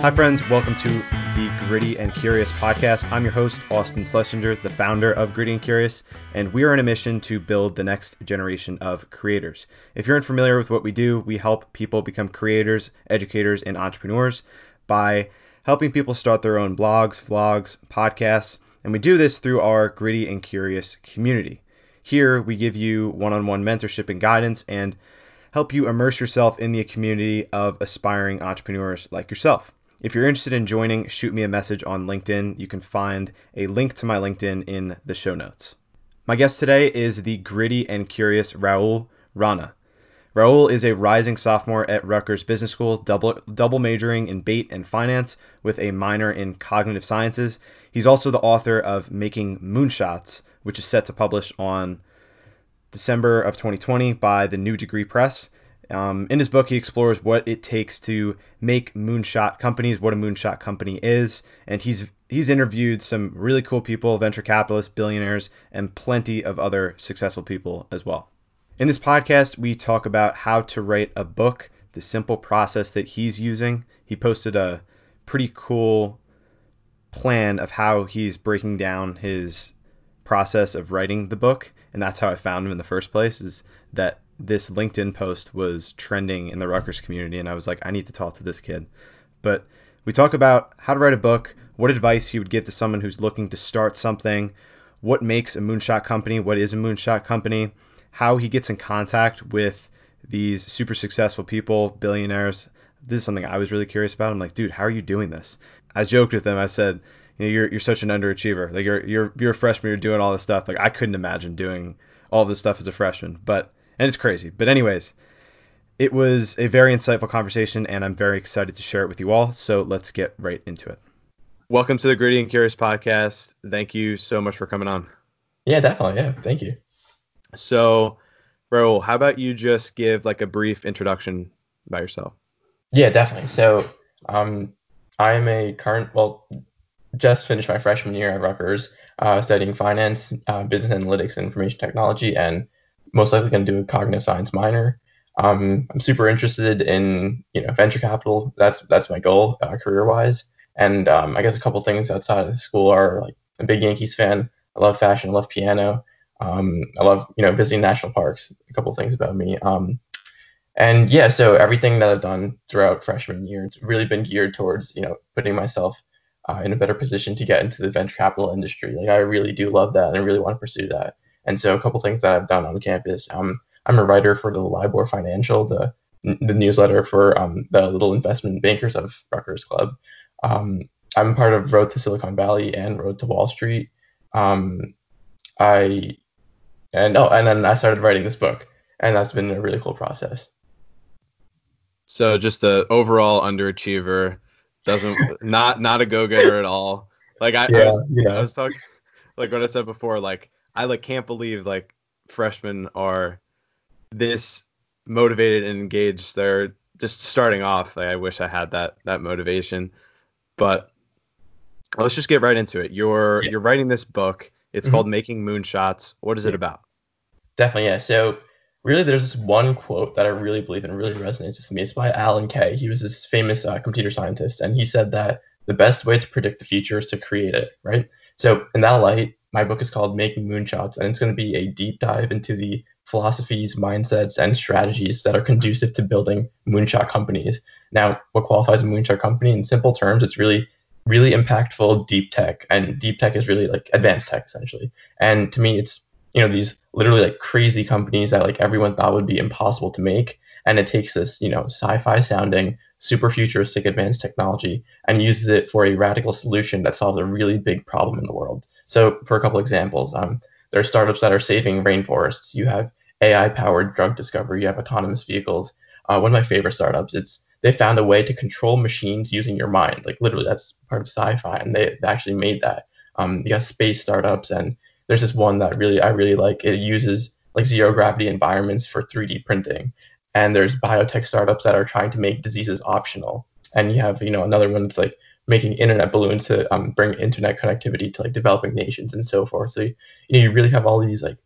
Hi, friends. Welcome to the Gritty and Curious podcast. I'm your host, Austin Schlessinger, the founder of Gritty and Curious, and we are on a mission to build the next generation of creators. If you're unfamiliar with what we do, we help people become creators, educators, and entrepreneurs by helping people start their own blogs, vlogs, podcasts, and we do this through our Gritty and Curious community. Here, we give you one on one mentorship and guidance and help you immerse yourself in the community of aspiring entrepreneurs like yourself. If you're interested in joining, shoot me a message on LinkedIn. You can find a link to my LinkedIn in the show notes. My guest today is the gritty and curious Rahul Rana. Rahul is a rising sophomore at Rutgers Business School, double, double majoring in BAIT and finance with a minor in cognitive sciences. He's also the author of Making Moonshots, which is set to publish on December of 2020 by the New Degree Press. Um, in his book, he explores what it takes to make moonshot companies, what a moonshot company is, and he's he's interviewed some really cool people, venture capitalists, billionaires, and plenty of other successful people as well. In this podcast, we talk about how to write a book, the simple process that he's using. He posted a pretty cool plan of how he's breaking down his process of writing the book, and that's how I found him in the first place. Is that this LinkedIn post was trending in the Rutgers community, and I was like, I need to talk to this kid. But we talk about how to write a book, what advice he would give to someone who's looking to start something, what makes a moonshot company, what is a moonshot company, how he gets in contact with these super successful people, billionaires. This is something I was really curious about. I'm like, dude, how are you doing this? I joked with him. I said, you know, you're you're such an underachiever. Like you're you're you're a freshman. You're doing all this stuff. Like I couldn't imagine doing all this stuff as a freshman. But and it's crazy. But anyways, it was a very insightful conversation, and I'm very excited to share it with you all. So let's get right into it. Welcome to the Gritty and Curious podcast. Thank you so much for coming on. Yeah, definitely. Yeah, thank you. So, Rahul, how about you just give like a brief introduction by yourself? Yeah, definitely. So, um, I'm a current, well, just finished my freshman year at Rutgers, uh, studying finance, uh, business analytics, and information technology, and most likely going to do a cognitive science minor. Um, I'm super interested in you know venture capital. That's that's my goal uh, career wise. And um, I guess a couple things outside of school are like a big Yankees fan. I love fashion. I love piano. Um, I love you know visiting national parks. A couple things about me. Um, and yeah, so everything that I've done throughout freshman year, it's really been geared towards you know putting myself uh, in a better position to get into the venture capital industry. Like I really do love that and I really want to pursue that. And so a couple things that I've done on campus. Um, I'm a writer for the LIBOR Financial, the the newsletter for um, the little investment bankers of Rutgers Club. Um, I'm part of Road to Silicon Valley and Road to Wall Street. Um, I and oh, and then I started writing this book, and that's been a really cool process. So just a overall underachiever, doesn't not not a go getter at all. Like I, yeah, I was yeah. I was talking like what I said before, like I like can't believe like freshmen are this motivated and engaged. They're just starting off. Like I wish I had that that motivation. But let's just get right into it. You're yeah. you're writing this book. It's mm-hmm. called Making Moonshots. What is it about? Definitely, yeah. So really there's this one quote that I really believe in, really resonates with me. It's by Alan Kay. He was this famous uh, computer scientist, and he said that the best way to predict the future is to create it, right? So in that light, my book is called Making Moonshots, and it's going to be a deep dive into the philosophies, mindsets, and strategies that are conducive to building moonshot companies. Now, what qualifies a moonshot company? In simple terms, it's really really impactful deep tech and deep tech is really like advanced tech essentially and to me it's you know these literally like crazy companies that like everyone thought would be impossible to make and it takes this you know sci-fi sounding super futuristic advanced technology and uses it for a radical solution that solves a really big problem in the world so for a couple examples um, there are startups that are saving rainforests you have ai powered drug discovery you have autonomous vehicles uh, one of my favorite startups it's they found a way to control machines using your mind like literally that's part of sci-fi and they, they actually made that um, you got space startups and there's this one that really I really like. It uses like zero gravity environments for 3D printing. And there's biotech startups that are trying to make diseases optional. And you have, you know, another one that's like making internet balloons to um, bring internet connectivity to like developing nations and so forth. So you, know, you really have all these like,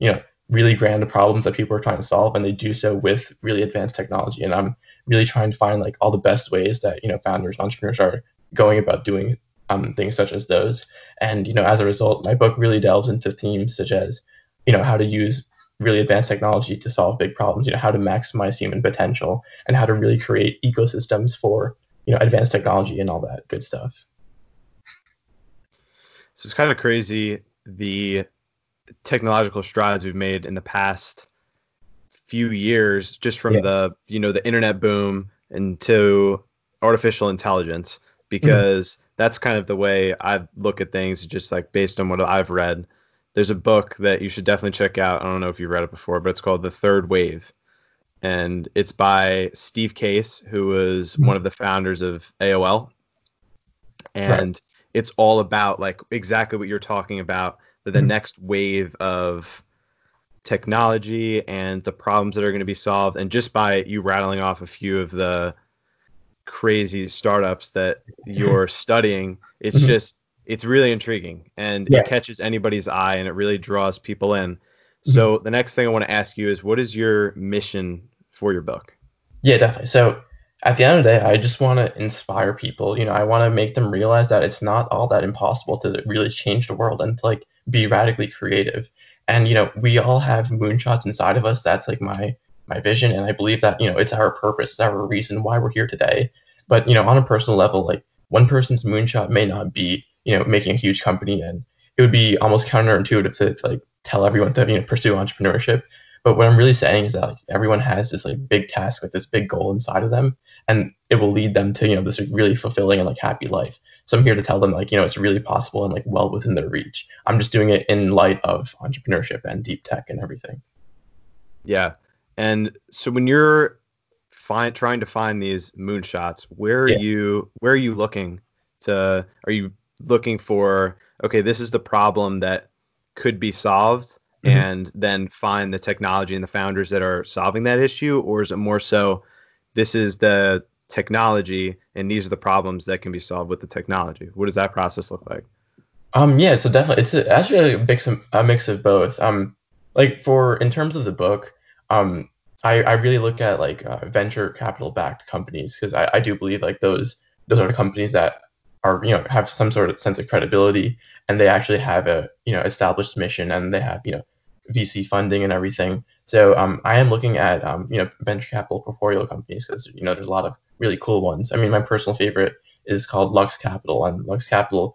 you know, really grand problems that people are trying to solve, and they do so with really advanced technology. And I'm really trying to find like all the best ways that you know founders, entrepreneurs are going about doing um, things such as those. And you know, as a result, my book really delves into themes such as you know how to use really advanced technology to solve big problems. You know, how to maximize human potential and how to really create ecosystems for you know advanced technology and all that good stuff. So it's kind of crazy the technological strides we've made in the past few years just from yeah. the you know the internet boom into artificial intelligence because mm-hmm. that's kind of the way I look at things just like based on what I've read. There's a book that you should definitely check out. I don't know if you've read it before, but it's called The Third Wave. And it's by Steve Case, who was mm-hmm. one of the founders of AOL. And right. it's all about like exactly what you're talking about the, mm-hmm. next wave of technology and the problems that are going to be solved. And just by you rattling off a few of the crazy startups that you're studying, it's mm-hmm. just it's really intriguing and yeah. it catches anybody's eye and it really draws people in. So mm-hmm. the next thing I want to ask you is what is your mission for your book? Yeah, definitely. So at the end of the day, I just want to inspire people. You know, I want to make them realize that it's not all that impossible to really change the world and to like be radically creative. And you know, we all have moonshots inside of us. That's like my my vision, and I believe that you know it's our purpose, it's our reason why we're here today. But you know, on a personal level, like one person's moonshot may not be you know making a huge company, and it would be almost counterintuitive to, to like tell everyone to you know pursue entrepreneurship. But what I'm really saying is that like, everyone has this like big task, like this big goal inside of them, and it will lead them to you know this really fulfilling and like happy life. So I'm here to tell them like you know it's really possible and like well within their reach. I'm just doing it in light of entrepreneurship and deep tech and everything. Yeah, and so when you're find trying to find these moonshots, where are yeah. you where are you looking to? Are you looking for okay, this is the problem that could be solved? Mm-hmm. and then find the technology and the founders that are solving that issue or is it more so this is the technology and these are the problems that can be solved with the technology? What does that process look like? Um yeah so definitely it's a, actually a mix of, a mix of both. Um like for in terms of the book um i i really look at like uh, venture capital backed companies because I, I do believe like those those are the companies that are you know have some sort of sense of credibility and they actually have a you know established mission and they have you know VC funding and everything. So um, I am looking at um, you know venture capital portfolio companies because you know there's a lot of really cool ones. I mean, my personal favorite is called Lux Capital, and Lux Capital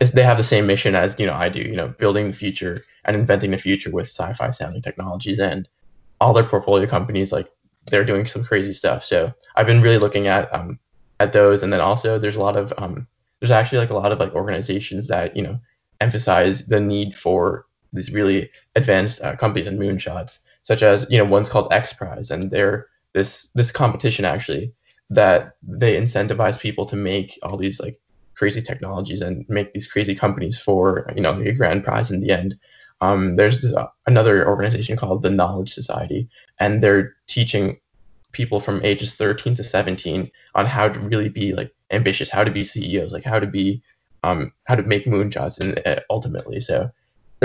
is they have the same mission as you know I do. You know, building the future and inventing the future with sci-fi sounding technologies, and all their portfolio companies like they're doing some crazy stuff. So I've been really looking at um, at those, and then also there's a lot of um, there's actually like a lot of like organizations that you know emphasize the need for these really advanced uh, companies and moonshots, such as you know one's called X Prize, and they're this this competition actually that they incentivize people to make all these like crazy technologies and make these crazy companies for you know a grand prize in the end. Um, there's this, uh, another organization called the Knowledge Society, and they're teaching people from ages 13 to 17 on how to really be like ambitious, how to be CEOs, like how to be um, how to make moonshots and uh, ultimately. So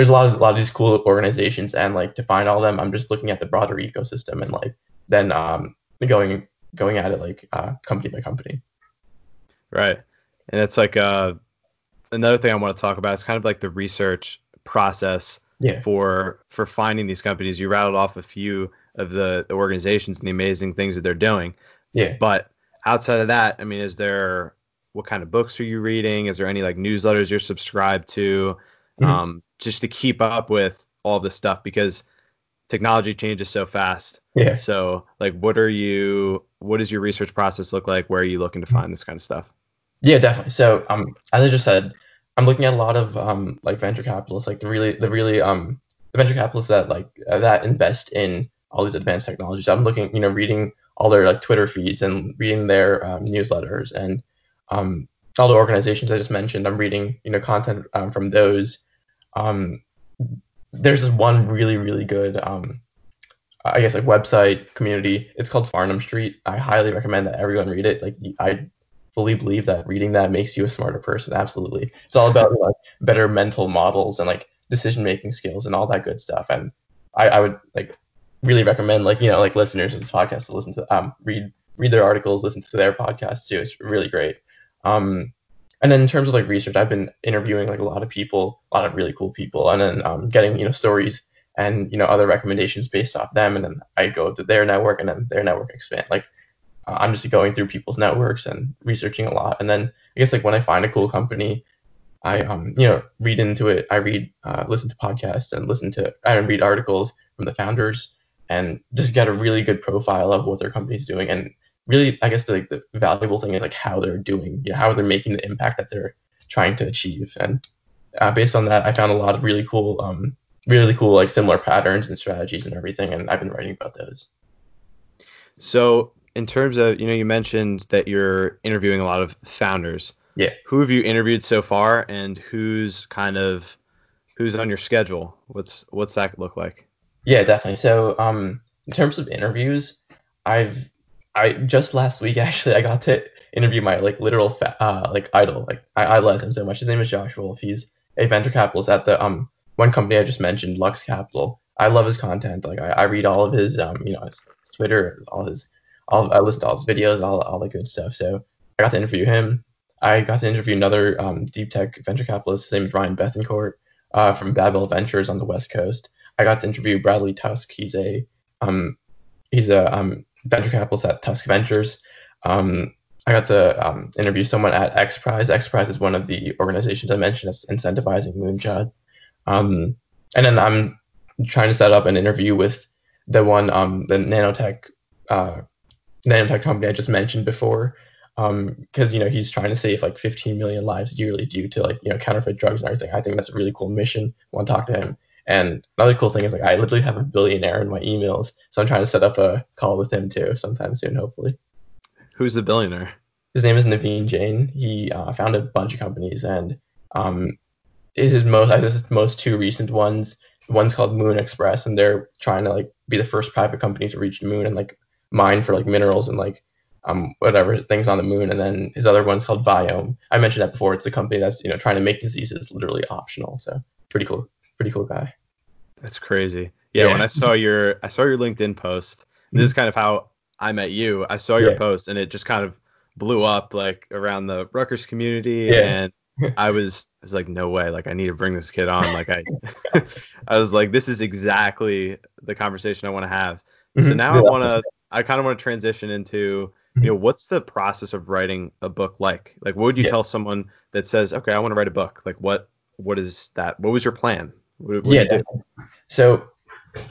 there's a lot of a lot of these cool organizations, and like to find all of them, I'm just looking at the broader ecosystem and like then um, going going at it like uh, company by company. Right, and it's like uh, another thing I want to talk about is kind of like the research process yeah. for for finding these companies. You rattled off a few of the, the organizations and the amazing things that they're doing. Yeah. But outside of that, I mean, is there what kind of books are you reading? Is there any like newsletters you're subscribed to? Mm-hmm. Um, just to keep up with all this stuff because technology changes so fast. Yeah. So like what are you what does your research process look like? Where are you looking to find this kind of stuff? Yeah, definitely. So um as I just said, I'm looking at a lot of um like venture capitalists, like the really the really um the venture capitalists that like that invest in all these advanced technologies. I'm looking, you know, reading all their like Twitter feeds and reading their um, newsletters and um all the organizations I just mentioned. I'm reading, you know, content um, from those um, there's this one really really good um, I guess like website community. It's called Farnham Street. I highly recommend that everyone read it. Like I fully believe that reading that makes you a smarter person. Absolutely. It's all about like better mental models and like decision making skills and all that good stuff. And I, I would like really recommend like you know like listeners of this podcast to listen to um read read their articles, listen to their podcasts too. It's really great. Um, and then in terms of like research, I've been interviewing like a lot of people, a lot of really cool people, and then um, getting you know stories and you know other recommendations based off them, and then I go to their network, and then their network expand. Like uh, I'm just going through people's networks and researching a lot, and then I guess like when I find a cool company, I um you know read into it. I read, uh, listen to podcasts, and listen to I read articles from the founders, and just get a really good profile of what their company's doing. And really, I guess the, like, the valuable thing is like how they're doing, you know, how they're making the impact that they're trying to achieve. And uh, based on that, I found a lot of really cool, um, really cool like similar patterns and strategies and everything. And I've been writing about those. So in terms of, you know, you mentioned that you're interviewing a lot of founders. Yeah. Who have you interviewed so far, and who's kind of who's on your schedule? What's what's that look like? Yeah, definitely. So, um, in terms of interviews, I've I just last week actually I got to interview my like literal fa- uh like idol. Like I idolize him so much. His name is Josh Wolfe. He's a venture capitalist at the um one company I just mentioned, Lux Capital. I love his content. Like I, I read all of his um you know his Twitter, all his all I listen to all his videos, all all the good stuff. So I got to interview him. I got to interview another um, deep tech venture capitalist. His name is Ryan Bethencourt uh, from Babel Ventures on the West Coast. I got to interview Bradley Tusk. He's a um, he's a um, venture capitalist at Tusk Ventures. Um, I got to um, interview someone at X Prize. X Prize is one of the organizations I mentioned as incentivizing moonshots. Um, and then I'm trying to set up an interview with the one, um, the nanotech, uh, nanotech company I just mentioned before, because um, you know he's trying to save like 15 million lives yearly due to like you know counterfeit drugs and everything. I think that's a really cool mission. I want to talk to him. And another cool thing is like I literally have a billionaire in my emails, so I'm trying to set up a call with him too sometime soon, hopefully. Who's the billionaire? His name is Naveen Jain. He uh, founded a bunch of companies, and um, his most I guess his most two recent ones. One's called Moon Express, and they're trying to like be the first private company to reach the moon and like mine for like minerals and like um whatever things on the moon. And then his other one's called Viome. I mentioned that before. It's a company that's you know trying to make diseases literally optional. So pretty cool, pretty cool guy. That's crazy. Yeah, yeah, when I saw your I saw your LinkedIn post, this is kind of how I met you. I saw your yeah. post and it just kind of blew up like around the Rutgers community yeah. and I was I was like no way like I need to bring this kid on like I I was like this is exactly the conversation I want to have. So mm-hmm. now I want to I kind of want to transition into you know what's the process of writing a book like? Like what would you tell someone that says okay I want to write a book? Like what what is that? What was your plan? What, what yeah. So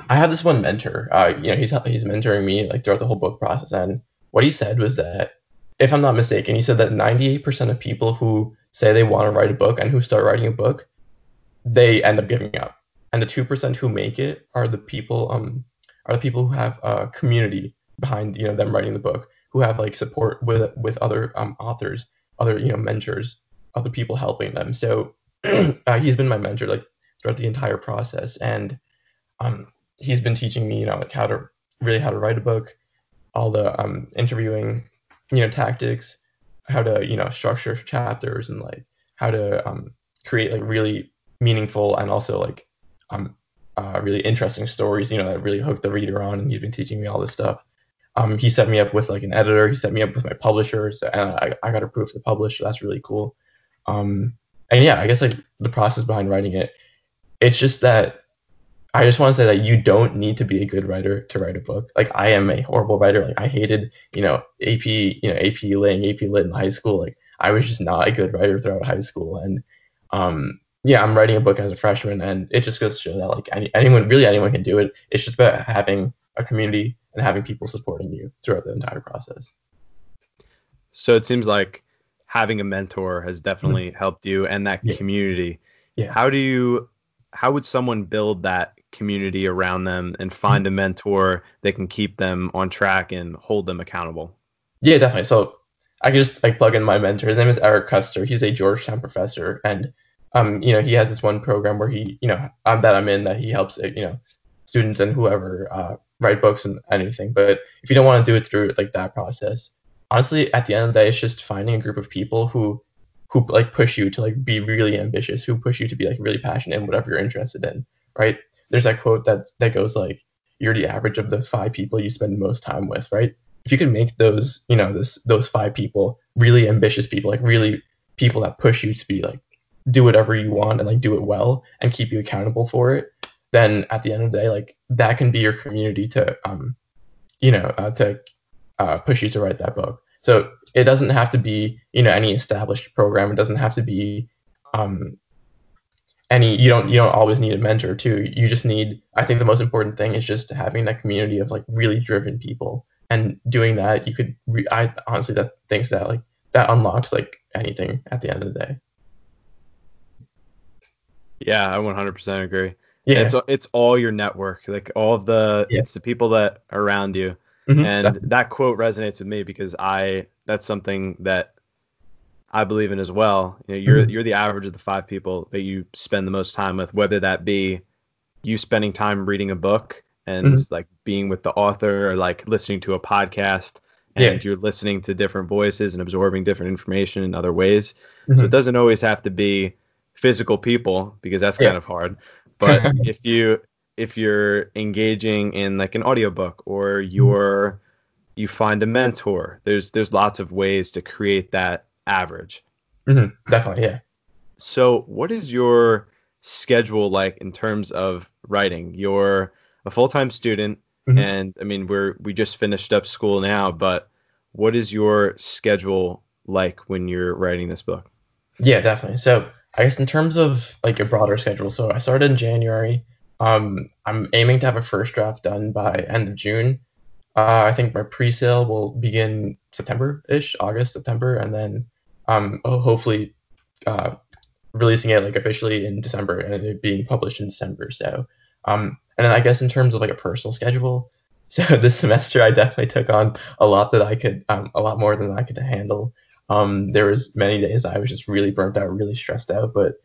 I have this one mentor. Uh, you know, he's he's mentoring me like throughout the whole book process, and what he said was that, if I'm not mistaken, he said that 98% of people who say they want to write a book and who start writing a book, they end up giving up, and the two percent who make it are the people um are the people who have a community behind you know them writing the book, who have like support with with other um authors, other you know mentors, other people helping them. So uh, he's been my mentor like throughout the entire process. And um, he's been teaching me, you know, like how to really how to write a book, all the um, interviewing, you know, tactics, how to, you know, structure chapters and like how to um, create like really meaningful and also like um, uh, really interesting stories, you know, that really hook the reader on. And he's been teaching me all this stuff. Um, he set me up with like an editor. He set me up with my publishers, and I, I got approved to publish. So that's really cool. Um, and yeah, I guess like the process behind writing it it's just that I just want to say that you don't need to be a good writer to write a book. Like I am a horrible writer. Like I hated, you know, AP, you know, AP Lit, AP Lit in high school. Like I was just not a good writer throughout high school. And um, yeah, I'm writing a book as a freshman, and it just goes to show that like any, anyone, really anyone can do it. It's just about having a community and having people supporting you throughout the entire process. So it seems like having a mentor has definitely mm-hmm. helped you and that yeah. community. Yeah. How do you how would someone build that community around them and find a mentor that can keep them on track and hold them accountable? Yeah, definitely. So I can just like plug in my mentor. His name is Eric Koester. He's a Georgetown professor, and um, you know, he has this one program where he, you know, um, that I'm in that he helps, you know, students and whoever uh, write books and anything. But if you don't want to do it through like that process, honestly, at the end of the day, it's just finding a group of people who who like push you to like be really ambitious, who push you to be like really passionate in whatever you're interested in, right? there's that quote that that goes like, "You're the average of the five people you spend the most time with," right? If you can make those, you know, this those five people really ambitious people, like really people that push you to be like do whatever you want and like do it well and keep you accountable for it, then at the end of the day, like that can be your community to um, you know, uh, to uh, push you to write that book. So it doesn't have to be, you know, any established program. It doesn't have to be um, any. You don't you don't always need a mentor too. You just need. I think the most important thing is just having that community of like really driven people, and doing that, you could. Re- I honestly that thinks that like that unlocks like anything at the end of the day. Yeah, I 100% agree. Yeah, it's it's all your network, like all of the yeah. it's the people that are around you. Mm-hmm. And that quote resonates with me because I that's something that I believe in as well. You know, you're mm-hmm. you're the average of the five people that you spend the most time with, whether that be you spending time reading a book and mm-hmm. like being with the author or like listening to a podcast and yeah. you're listening to different voices and absorbing different information in other ways. Mm-hmm. So it doesn't always have to be physical people because that's yeah. kind of hard. But if you if you're engaging in like an audiobook or mm-hmm. you're you find a mentor, there's there's lots of ways to create that average. Mm-hmm. Definitely, yeah. So what is your schedule like in terms of writing? You're a full-time student mm-hmm. and I mean we're we just finished up school now, but what is your schedule like when you're writing this book? Yeah, definitely. So I guess in terms of like a broader schedule, so I started in January. Um, I'm aiming to have a first draft done by end of June. Uh, I think my pre-sale will begin September-ish, August, September, and then um, hopefully uh, releasing it like officially in December and it being published in December. So, um, and then I guess in terms of like a personal schedule, so this semester I definitely took on a lot that I could, um, a lot more than I could handle. Um, there was many days I was just really burnt out, really stressed out. But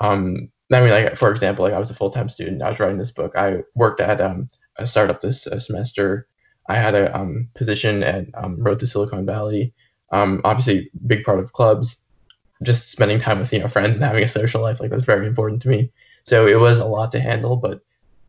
um, I mean, like for example, like I was a full time student. I was writing this book. I worked at um, a startup this uh, semester. I had a um, position at um, Road to Silicon Valley. Um, obviously, big part of clubs. Just spending time with you know friends and having a social life like that's very important to me. So it was a lot to handle. But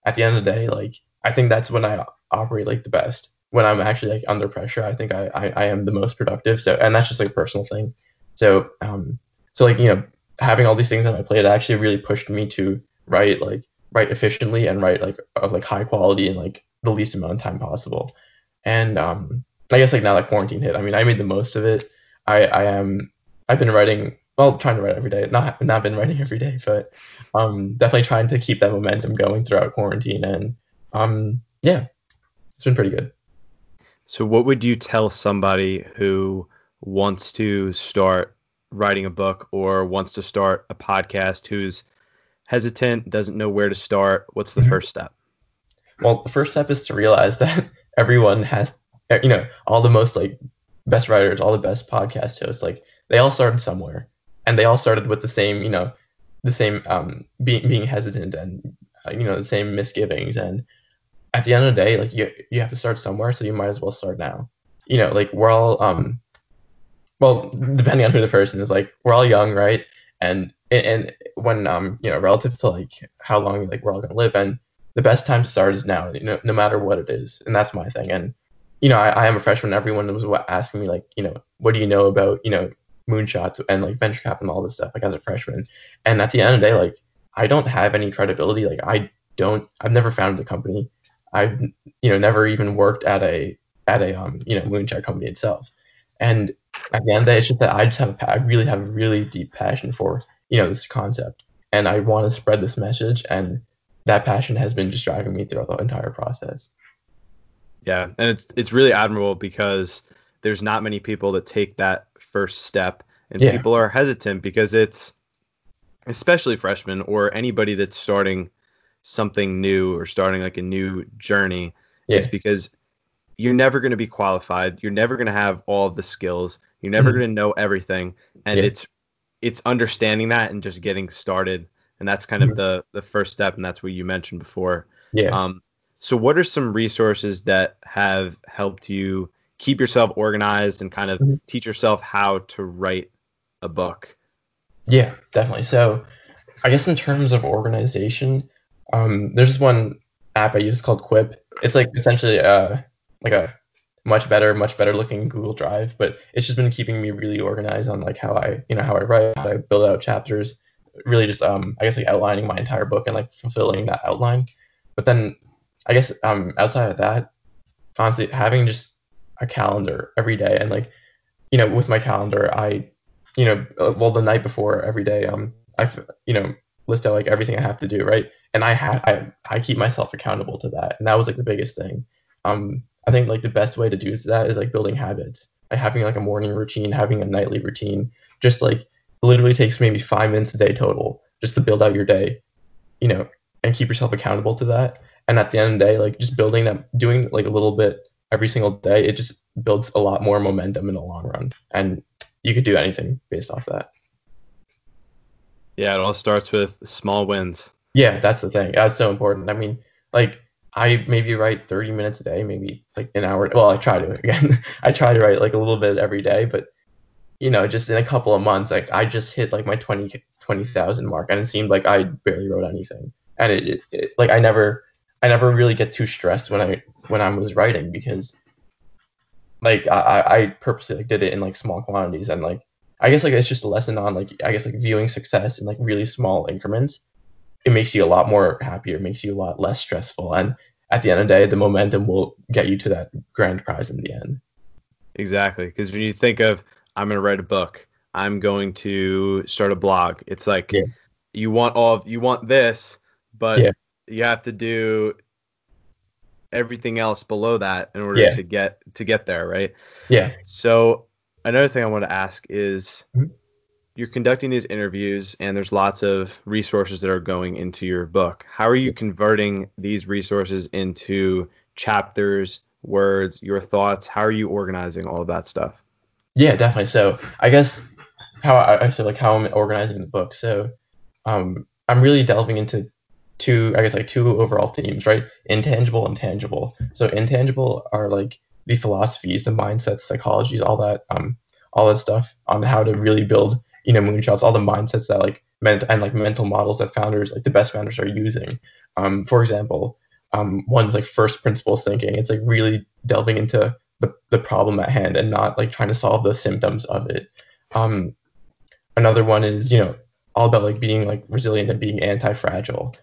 at the end of the day, like I think that's when I operate like the best when I'm actually like under pressure, I think I, I, I am the most productive. So, and that's just like a personal thing. So, um, so like, you know, having all these things on my plate actually really pushed me to write like write efficiently and write like of like high quality in like the least amount of time possible. And, um, I guess like now that quarantine hit, I mean, I made the most of it. I, I am, I've been writing, well, trying to write every day, not, not been writing every day, but, um, definitely trying to keep that momentum going throughout quarantine. And, um, yeah, it's been pretty good. So, what would you tell somebody who wants to start writing a book or wants to start a podcast who's hesitant, doesn't know where to start? What's the mm-hmm. first step? Well, the first step is to realize that everyone has, you know, all the most like best writers, all the best podcast hosts, like they all started somewhere, and they all started with the same, you know, the same um, being being hesitant and uh, you know the same misgivings and at the end of the day, like you you have to start somewhere, so you might as well start now. You know, like we're all um, well, depending on who the person is, like we're all young, right? And and when um, you know, relative to like how long like we're all gonna live, and the best time to start is now, you know, no matter what it is, and that's my thing. And you know, I, I am a freshman. Everyone was asking me like, you know, what do you know about you know moonshots and like venture capital and all this stuff, like as a freshman. And at the end of the day, like I don't have any credibility. Like I don't, I've never founded a company. I've you know never even worked at a at a um you know moonshot company itself. And at the end of the day, it's just that I just have a I really have a really deep passion for you know this concept, and I want to spread this message, and that passion has been just driving me throughout the entire process. Yeah, and it's it's really admirable because there's not many people that take that first step, and yeah. people are hesitant because it's especially freshmen or anybody that's starting something new or starting like a new journey yeah. is because you're never going to be qualified. You're never going to have all of the skills. You're never mm-hmm. going to know everything. And yeah. it's it's understanding that and just getting started. And that's kind mm-hmm. of the the first step. And that's what you mentioned before. Yeah. Um. So what are some resources that have helped you keep yourself organized and kind of mm-hmm. teach yourself how to write a book? Yeah, definitely. So I guess in terms of organization, Um, there's one app I use called Quip. It's like essentially uh like a much better, much better looking Google Drive, but it's just been keeping me really organized on like how I, you know, how I write, how I build out chapters, really just um I guess like outlining my entire book and like fulfilling that outline. But then I guess um outside of that, honestly having just a calendar every day and like you know with my calendar I you know uh, well the night before every day um I you know list out like everything I have to do right and I have I I keep myself accountable to that and that was like the biggest thing um I think like the best way to do that is like building habits. Like having like a morning routine having a nightly routine just like literally takes maybe five minutes a day total just to build out your day you know and keep yourself accountable to that. And at the end of the day like just building that doing like a little bit every single day it just builds a lot more momentum in the long run. And you could do anything based off that. Yeah it all starts with small wins. Yeah that's the thing. That's so important. I mean like i maybe write 30 minutes a day maybe like an hour well i try to again i try to write like a little bit every day but you know just in a couple of months like i just hit like my 20 20000 mark and it seemed like i barely wrote anything and it, it, it like i never I never really get too stressed when I when I was writing because like I, I purposely like did it in like small quantities and like I guess like it's just a lesson on like I guess like viewing success in like really small increments. It makes you a lot more happier, it makes you a lot less stressful, and at the end of the day, the momentum will get you to that grand prize in the end. Exactly, because when you think of I'm gonna write a book, I'm going to start a blog, it's like yeah. you want all of, you want this, but yeah you have to do everything else below that in order yeah. to get to get there, right? Yeah. So another thing I want to ask is mm-hmm. You're conducting these interviews and there's lots of resources that are going into your book. How are you converting these resources into chapters, words, your thoughts? How are you organizing all of that stuff? Yeah, definitely. So I guess how I so like how I'm organizing the book. So um I'm really delving into two I guess like two overall themes, right? Intangible and tangible. So intangible are like the philosophies, the mindsets, psychologies, all that um all that stuff on how to really build, you know, moonshots, all the mindsets that like meant and like mental models that founders, like the best founders are using. Um, for example, um, one's like first principles thinking. It's like really delving into the, the problem at hand and not like trying to solve the symptoms of it. Um, another one is, you know, all about like being like resilient and being anti-fragile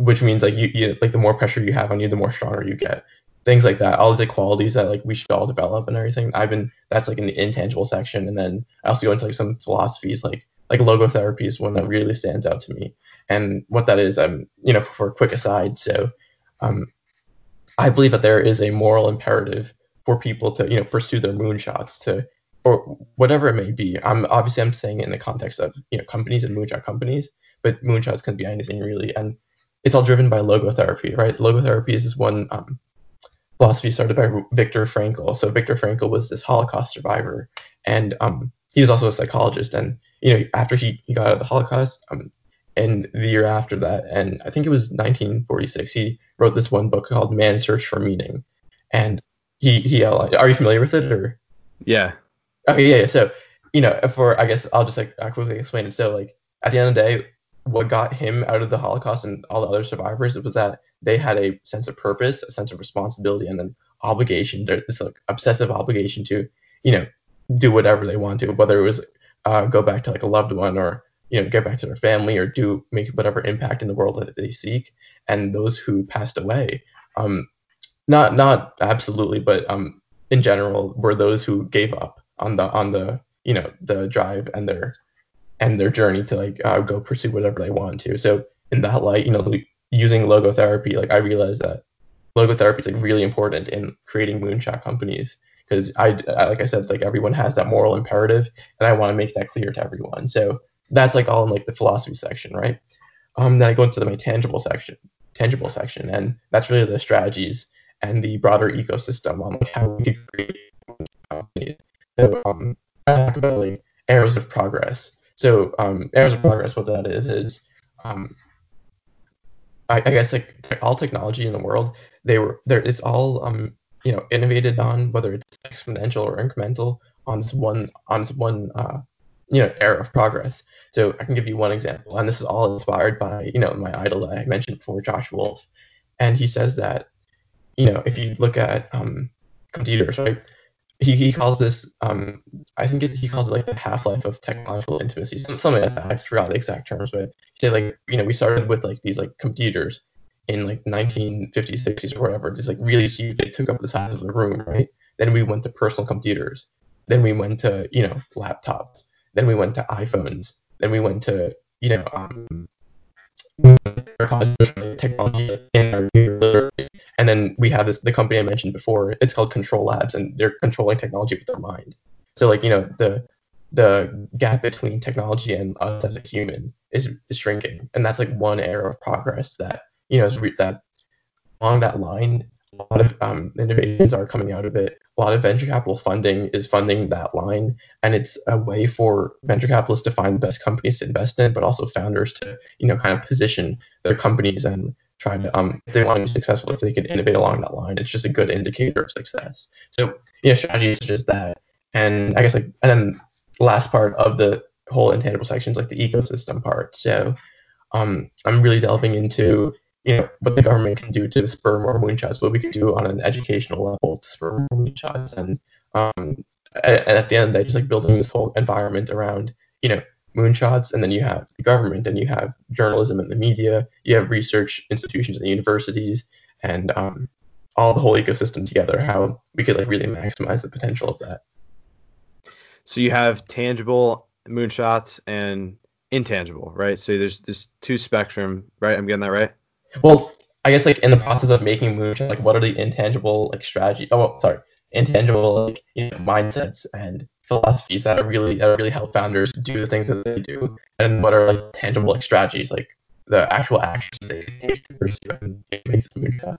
which means like you, you like the more pressure you have on you, the more stronger you get. Things like that, all these qualities that like we should all develop and everything. I've been that's like an intangible section, and then I also go into like some philosophies like like logotherapy is one that really stands out to me. And what that is, um, you know, for a quick aside, so um, I believe that there is a moral imperative for people to you know pursue their moonshots to or whatever it may be. I'm obviously I'm saying it in the context of you know companies and moonshot companies, but moonshots can be anything really. And it's all driven by logotherapy, right? Logotherapy is this one um, philosophy started by Viktor Frankl. So Viktor Frankl was this Holocaust survivor, and um, he was also a psychologist. And you know, after he, he got out of the Holocaust, um, and the year after that, and I think it was 1946, he wrote this one book called Man's Search for Meaning. And he he outlined. Are you familiar with it or? Yeah. Okay, yeah. yeah. So you know, for I guess I'll just like quickly explain it. So like at the end of the day, what got him out of the Holocaust and all the other survivors was that they had a sense of purpose, a sense of responsibility, and an obligation. This like obsessive obligation to, you know, do whatever they want to, whether it was uh, go back to like a loved one or you know get back to their family or do make whatever impact in the world that they seek. And those who passed away, um, not not absolutely, but um, in general, were those who gave up on the on the you know the drive and their and their journey to like uh, go pursue whatever they want to. So in that light, you know, using logotherapy, like I realized that logotherapy is like really important in creating moonshot companies because I, I, like I said, like everyone has that moral imperative, and I want to make that clear to everyone. So that's like all in like the philosophy section, right? Um, then I go into the, my tangible section, tangible section, and that's really the strategies and the broader ecosystem on like how we could create companies. So um, I talk about like arrows of progress. So um, arrows of progress, what that is, is um, I, I, guess like all technology in the world, they were there. It's all um, you know innovated on, whether it's exponential or incremental, on this one on this one uh, you know era of progress. So I can give you one example, and this is all inspired by you know my idol that I mentioned before, Josh Wolfe, and he says that you know if you look at um, computers, right? He, he calls this um, I think he calls it like the half life of technological intimacy, something like that. I forgot the exact terms, but he said like you know we started with like these like computers in like 1950s, 60s or whatever, just like really huge. They took up the size of the room, right? Then we went to personal computers. Then we went to you know laptops. Then we went to iPhones. Then we went to you know um, technology and then we have this the company I mentioned before. It's called Control Labs, and they're controlling technology with their mind. So like you know the the gap between technology and us as a human is, is shrinking, and that's like one era of progress that you know is re- that along that line a lot of um, innovations are coming out of it. A lot of venture capital funding is funding that line, and it's a way for venture capitalists to find the best companies to invest in, but also founders to, you know, kind of position their companies and try to, um, if they want to be successful, if they can innovate along that line, it's just a good indicator of success. So, yeah, strategy is just that, and I guess like, and then the last part of the whole intangible section is like the ecosystem part. So, um, I'm really delving into you know what the government can do to spur more moonshots, what we can do on an educational level to spur more moonshots, and um, and at the end, they just like building this whole environment around you know moonshots, and then you have the government, and you have journalism and the media, you have research institutions and universities, and um, all the whole ecosystem together. How we could like really maximize the potential of that. So you have tangible moonshots and intangible, right? So there's there's two spectrum, right? I'm getting that right. Well, I guess like in the process of making moonshine, like what are the intangible like strategy? Oh, well, sorry, intangible like you know, mindsets and philosophies that are really that really help founders do the things that they do, and what are like tangible like strategies, like the actual actions they take to pursue and make the moonshot.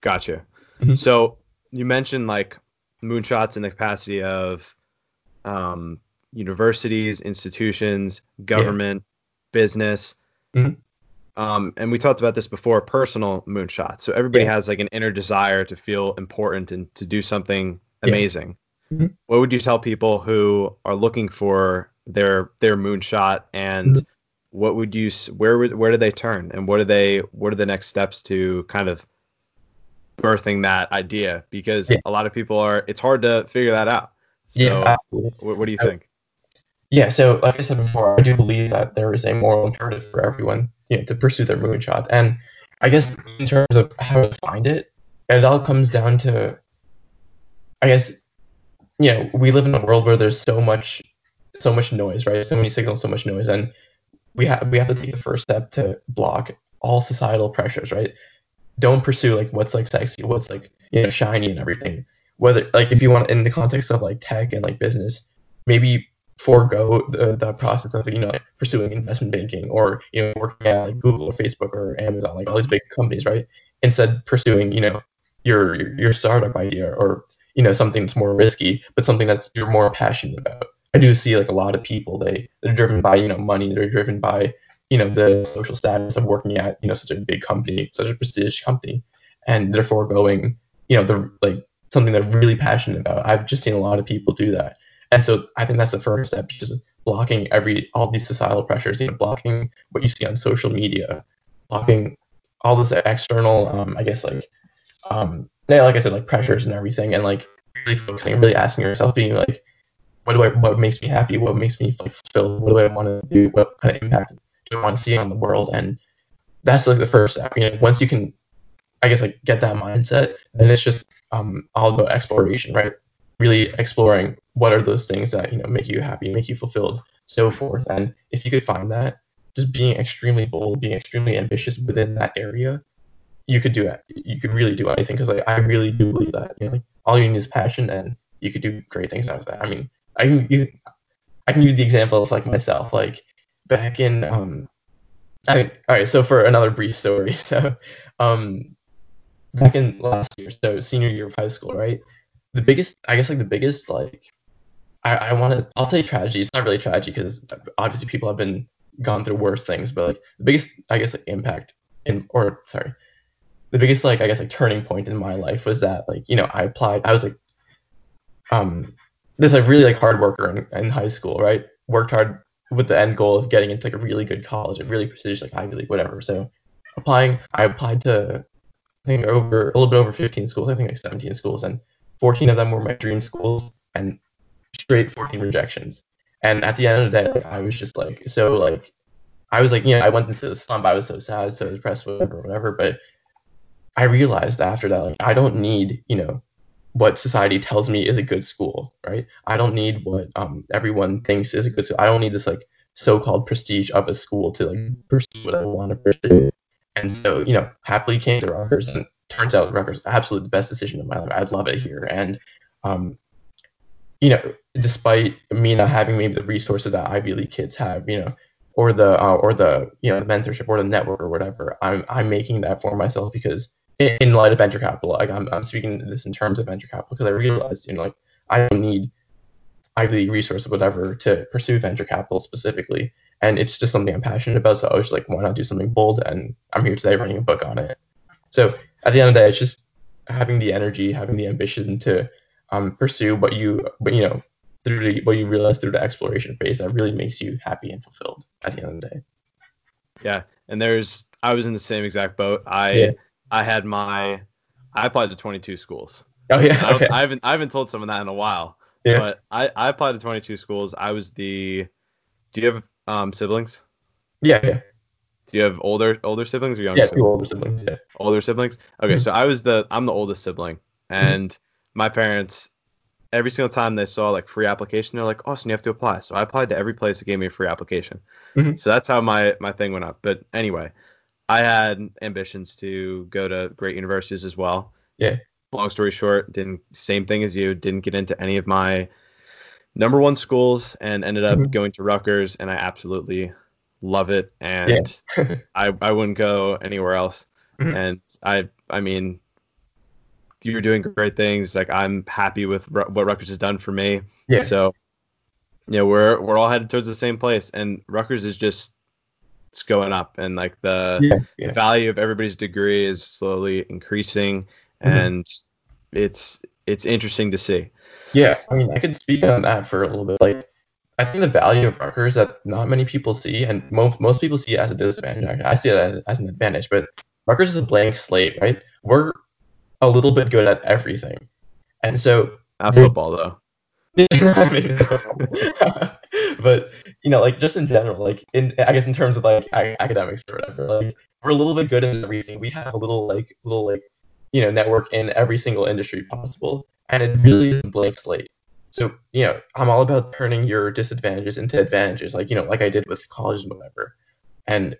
Gotcha. Mm-hmm. So you mentioned like moonshots in the capacity of um, universities, institutions, government, yeah. business. Mm-hmm. Um, and we talked about this before, personal moonshots. So everybody yeah. has like an inner desire to feel important and to do something amazing. Mm-hmm. What would you tell people who are looking for their their moonshot and mm-hmm. what would you where where do they turn and what are they what are the next steps to kind of birthing that idea because yeah. a lot of people are it's hard to figure that out. So yeah, what, what do you think? Yeah, so like I said before, I do believe that there is a moral imperative for everyone you know, to pursue their moonshot. And I guess in terms of how to find it, it all comes down to, I guess, you know, we live in a world where there's so much, so much noise, right? So many signals, so much noise, and we have we have to take the first step to block all societal pressures, right? Don't pursue like what's like sexy, what's like you know shiny and everything. Whether like if you want in the context of like tech and like business, maybe forego the, the process of you know pursuing investment banking or you know working at like Google or Facebook or Amazon like all these big companies right instead pursuing you know your your startup idea or you know something that's more risky but something that's you're more passionate about. I do see like a lot of people they they're driven by you know money they're driven by you know the social status of working at you know such a big company such a prestigious company and they're foregoing you know the like something they're really passionate about. I've just seen a lot of people do that. And so I think that's the first step, just blocking every all these societal pressures, you know, blocking what you see on social media, blocking all this external, um, I guess like, um, yeah, like I said, like pressures and everything, and like really focusing, really asking yourself, being like, what do I, what makes me happy, what makes me like fulfilled, what do I want to do, what kind of impact do I want to see on the world, and that's like the first step. You know, once you can, I guess like get that mindset, then it's just um all about exploration, right? really exploring what are those things that you know make you happy, make you fulfilled, so forth. And if you could find that, just being extremely bold, being extremely ambitious within that area, you could do it. You could really do anything because like I really do believe that. You know, like, all you need is passion, and you could do great things out of that. I mean, I can you, I can give the example of like myself, like back in um, I all right. So for another brief story, so um, back in last year, so senior year of high school, right? the biggest, I guess, like the biggest, like, I, I want to, I'll say tragedy. It's not really tragedy because obviously people have been gone through worse things, but like the biggest, I guess, like impact in, or sorry, the biggest, like, I guess, like turning point in my life was that, like, you know, I applied, I was like, um, this like really like hard worker in, in high school, right? Worked hard with the end goal of getting into like a really good college, a really prestigious like Ivy League, whatever. So applying, I applied to I think over a little bit over 15 schools, I think like 17 schools, and 14 of them were my dream schools, and straight 14 rejections. And at the end of the day, like, I was just like so like I was like, you know, I went into the slump. I was so sad, so depressed, whatever, whatever. But I realized after that, like, I don't need, you know, what society tells me is a good school, right? I don't need what um, everyone thinks is a good school. I don't need this like so-called prestige of a school to like pursue what I want to pursue. And so, you know, happily came to Rutgers, and turns out Rutgers is absolutely the best decision of my life. I love it here, and um, you know, despite me not having maybe the resources that Ivy League kids have, you know, or the uh, or the you know mentorship or the network or whatever, I'm I'm making that for myself because in light of venture capital. Like I'm, I'm speaking this in terms of venture capital because I realized, you know, like I don't need Ivy League resource or whatever to pursue venture capital specifically. And it's just something I'm passionate about. So I was just like, why not do something bold? And I'm here today writing a book on it. So at the end of the day, it's just having the energy, having the ambition to um, pursue what you, but you know, through the, what you realize through the exploration phase that really makes you happy and fulfilled at the end of the day. Yeah, and there's I was in the same exact boat. I yeah. I had my I applied to 22 schools. Oh yeah. I, okay. I haven't I haven't told someone that in a while. Yeah. But I, I applied to 22 schools. I was the. Do you have um siblings? Yeah. Yeah. Do you have older older siblings or younger? Yeah, siblings? older siblings. Yeah. Older siblings. Okay, Mhm. so I was the I'm the oldest sibling, and my parents every single time they saw like free application, they're like, Austin, you have to apply. So I applied to every place that gave me a free application. Mhm. So that's how my my thing went up. But anyway, I had ambitions to go to great universities as well. Yeah. Long story short, didn't same thing as you, didn't get into any of my number one schools and ended up Mhm. going to Rutgers and I absolutely love it and Yeah. I I wouldn't go anywhere else. Mhm. And I I mean you're doing great things. Like I'm happy with Ru- what Rutgers has done for me. Yeah. So, you know, we're we're all headed towards the same place, and Rutgers is just it's going up, and like the yeah. the value of everybody's degree is slowly increasing, Mhm. and it's it's interesting to see. Yeah. I mean, I could speak on that for a little bit. Like, I think the value of Rutgers that not many people see, and most most people see it as a disadvantage. I see it as, as an advantage, but Rutgers is a blank slate, right? We're a little bit good at everything, and so Not football though. But you know, like just in general, like in I guess in terms of like academics or whatever, like we're a little bit good at everything. We have a little like little like you know network in every single industry possible, and it really is a blank slate. So you know, I'm all about turning your disadvantages into advantages, like you know, like I did with college and whatever. And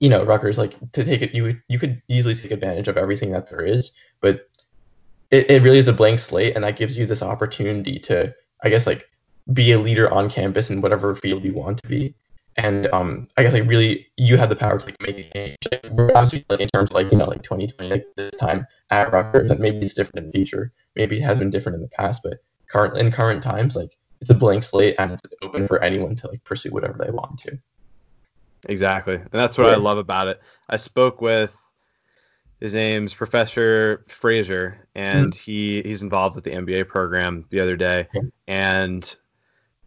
you know, Rutgers, like to take it, you you could easily take advantage of everything that there is, but it, it really is a blank slate, and that gives you this opportunity to, I guess, like be a leader on campus in whatever field you want to be. And um, I guess like really, you have the power to like make a change. Like, we're obviously like in terms of like you know like 2020 like this time at Rutgers, and maybe it's different in the future. Maybe it has been different in the past, but current in current times, like it's a blank slate and it's open for anyone to like pursue whatever they want to. Exactly, and that's what I love about it. I spoke with his name's Professor Fraser, and he he's involved with the MBA program the other day, Yeah. and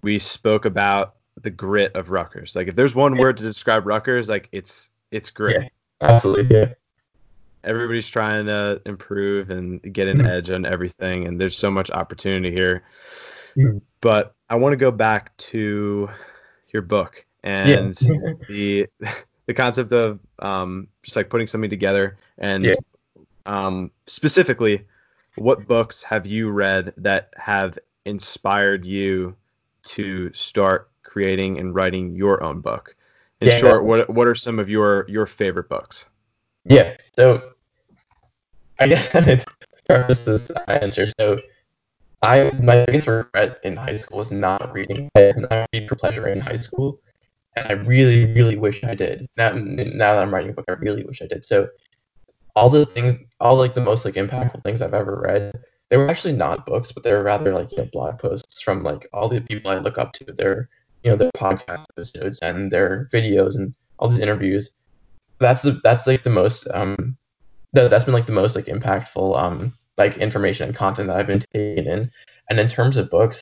we spoke about the grit of Rutgers. Like if there's one Yeah. word to describe Rutgers, like it's it's grit. Yeah. Absolutely, yeah. Everybody's trying to improve and get an Mhm. edge on everything, and there's so much opportunity here. Mhm. But I want to go back to your book and Yeah. the the concept of um, just like putting something together and um, specifically what books have you read that have inspired you to start creating and writing your own book in Yeah. short what what are some of your your favorite books Yeah. So I guess to preface this answer. So I my biggest regret in high school was not reading. I did not read for pleasure in high school, and I really, really wish I did. Now, now that I'm writing a book, I really wish I did. So all the things, all like the most like impactful things I've ever read, they were actually not books, but they were rather like you know blog posts from like all the people I look up to. Their you know their podcast episodes and their videos and all these interviews. That's the that's like the most um that that's been like the most like impactful um like information and content that I've been taking in. And in terms of books,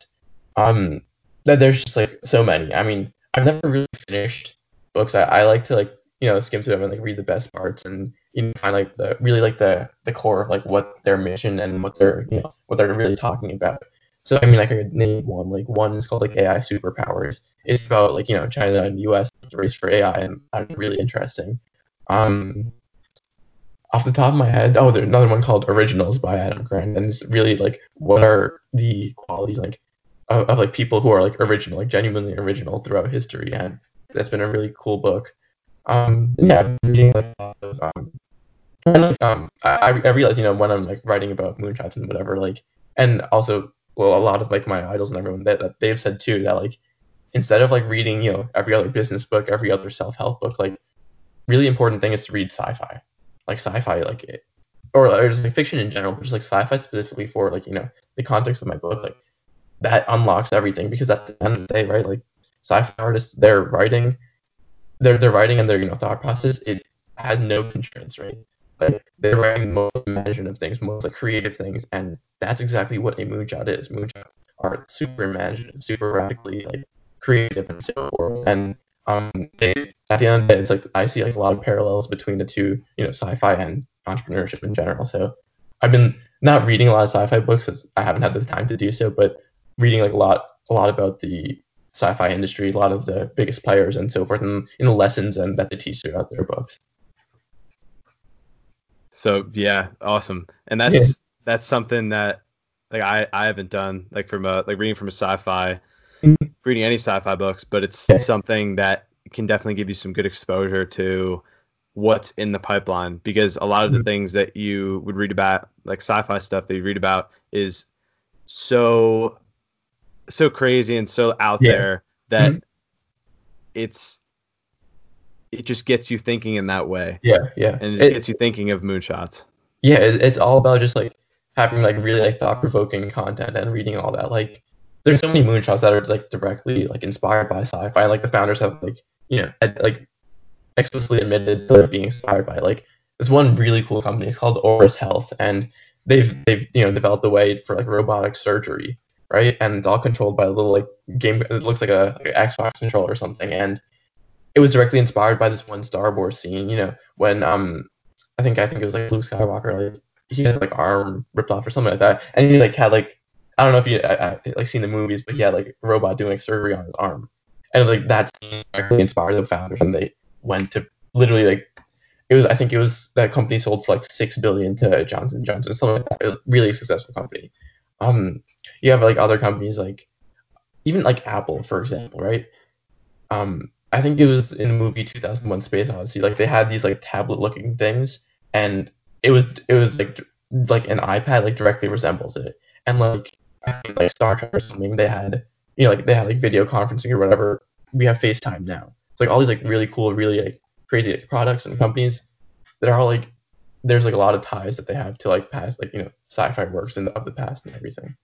um, that there's just like so many. I mean, I've never really finished books. I, I like to like you know skim through them and like read the best parts and you know find like the really like the the core of like what their mission and what they're you know what they're really talking about. So I mean, like I could name one. Like one is called like AI superpowers. It's about like you know China and U.S. The race for AI, and that's really interesting. Um, off the top of my head, oh, there's another one called Originals by Adam Grant, and it's really like what are the qualities like of, of like people who are like original, like genuinely original throughout history, and that's been a really cool book. Um, yeah, reading like, um, and like um, I I realize you know when I'm like writing about moonshots and whatever, like, and also well a lot of like my idols and everyone that, that they've said too that like instead of like reading you know every other business book, every other self help book, like really important thing is to read sci-fi, like sci-fi like it, or, or just like fiction in general, but just like sci-fi specifically for like you know the context of my book, like that unlocks everything because at the end of the day, right, like sci-fi artists, they're writing, they're they're writing and their you know thought process, it has no constraints, right? Like they're writing the most imaginative things, most like creative things, and that's exactly what a moonshot is. Moonshot are super imaginative, super radically like creative and so forth. And um, at the end of the day, it's like I see like a lot of parallels between the two, you know, sci-fi and entrepreneurship in general. So I've been not reading a lot of sci-fi books as I haven't had the time to do so, but reading like a lot, a lot about the sci-fi industry, a lot of the biggest players and so forth, and in the lessons and that they teach throughout their books. So yeah, awesome. And that's yeah. that's something that like I, I haven't done like from a like reading from a sci-fi mm-hmm. reading any sci-fi books, but it's yeah. something that can definitely give you some good exposure to what's in the pipeline because a lot of the mm-hmm. things that you would read about like sci-fi stuff that you read about is so so crazy and so out yeah. there that mm-hmm. it's it just gets you thinking in that way. Yeah, yeah. And it, it gets you thinking of moonshots. Yeah, it, it's all about just like having like really like thought provoking content and reading all that. Like there's so many moonshots that are like directly like inspired by sci-fi. Like the founders have like you know ed, like explicitly admitted to being inspired by like this one really cool company. It's called Auris Health, and they've they've you know developed a way for like robotic surgery, right? And it's all controlled by a little like game. It looks like a, like Xbox controller or something, and it was directly inspired by this one Star Wars scene. You know when um I think I think it was like Luke Skywalker like he has like arm ripped off or something like that, and he like had like I don't know if you I, I, like seen the movies, but he had like a robot doing surgery on his arm, and it was like that scene directly inspired the founders, and they went to literally like it was I think it was that company sold for like six billion to Johnson Johnson, something like that. Was really successful company. Um, you have like other companies like even like Apple, for example, right? Um, I think it was in the movie 2001: Space Odyssey. Like they had these like tablet-looking things, and it was it was like like an iPad like directly resembles it, and like like Star Trek or something. They had you know like they had like video conferencing or whatever. We have FaceTime now. It's like all these like really cool, really like crazy like, products and companies that are all like there's like a lot of ties that they have to like past like you know sci-fi works and of the past and everything.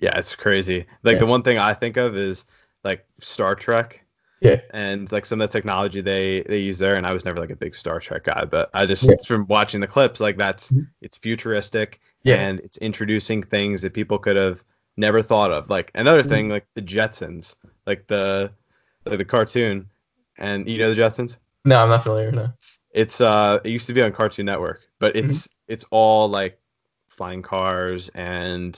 Yeah, it's crazy. Like yeah. the one thing I think of is like Star Trek yeah. And like some of the technology they they use there, and I was never like a big Star Trek guy, but I just yeah. from watching the clips, like that's mm-hmm. it's futuristic yeah. and it's introducing things that people could have never thought of. Like another mm-hmm. thing, like the Jetsons, like the like the cartoon, and you know the Jetsons? No, I'm not familiar. No. It's uh, it used to be on Cartoon Network, but it's mm-hmm. it's all like flying cars and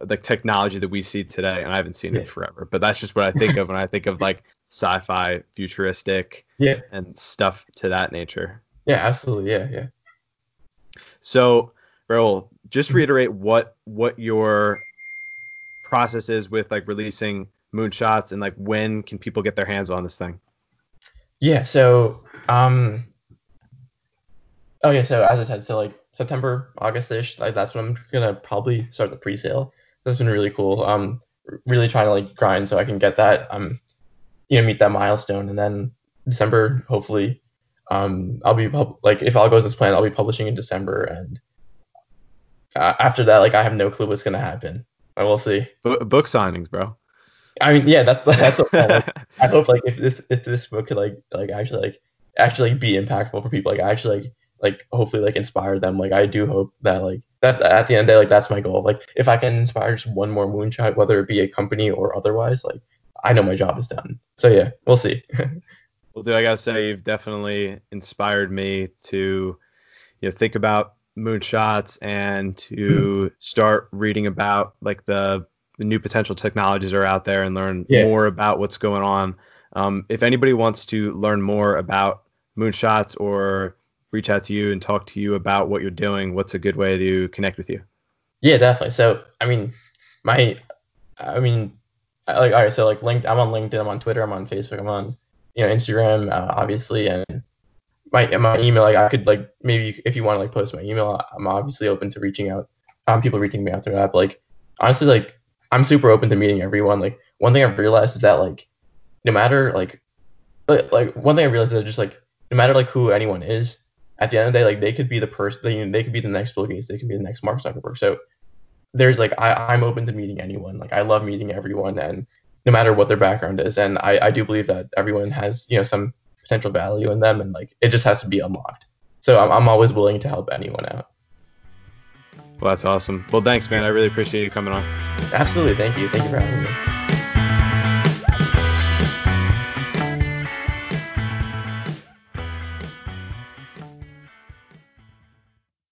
the technology that we see today, and I haven't seen yeah. it forever. But that's just what I think of when I think of like sci-fi, futuristic, yeah, and stuff to that nature. Yeah, absolutely. Yeah, yeah. So, Rahul, just reiterate what what your process is with like releasing moonshots and like when can people get their hands on this thing? Yeah, so um oh yeah, so as I said, so like September, August-ish, like that's when I'm gonna probably start the pre-sale. That's been really cool. Um really trying to like grind so I can get that um you know meet that milestone. And then December hopefully um I'll be pub- like if all goes as planned I'll be publishing in December. And uh, after that like I have no clue what's gonna happen. I will see. B- book signings bro. I mean yeah that's that's like, I hope like if this if this book could like like actually like actually like, be impactful for people. Like actually like like hopefully like inspire them like I do hope that like that's at the end of the day, like that's my goal. Like if I can inspire just one more moonshot, whether it be a company or otherwise, like I know my job is done. So yeah, we'll see. well, dude, I gotta say you've definitely inspired me to, you know, think about moonshots and to start reading about like the, the new potential technologies are out there and learn yeah. more about what's going on. Um, if anybody wants to learn more about moonshots or reach out to you and talk to you about what you're doing, what's a good way to connect with you? Yeah, definitely. So, I mean, my, I mean, like, all right, so like, linked, I'm on LinkedIn, I'm on Twitter, I'm on Facebook, I'm on, you know, Instagram, uh, obviously, and my my email, like, I could like maybe if you want to like post my email, I'm obviously open to reaching out, um, people reaching me out through that. But like, honestly, like, I'm super open to meeting everyone. Like, one thing I've realized is that like, no matter like, like one thing I realized is that just like, no matter like who anyone is, at the end of the day, like they could be the person, they, they could be the next Bill Gates, they could be the next Mark Zuckerberg. So there's like I, I'm open to meeting anyone. Like I love meeting everyone, and no matter what their background is, and I, I do believe that everyone has you know some potential value in them, and like it just has to be unlocked. So I'm, I'm always willing to help anyone out. Well, that's awesome. Well, thanks, man. I really appreciate you coming on. Absolutely. Thank you. Thank you for having me.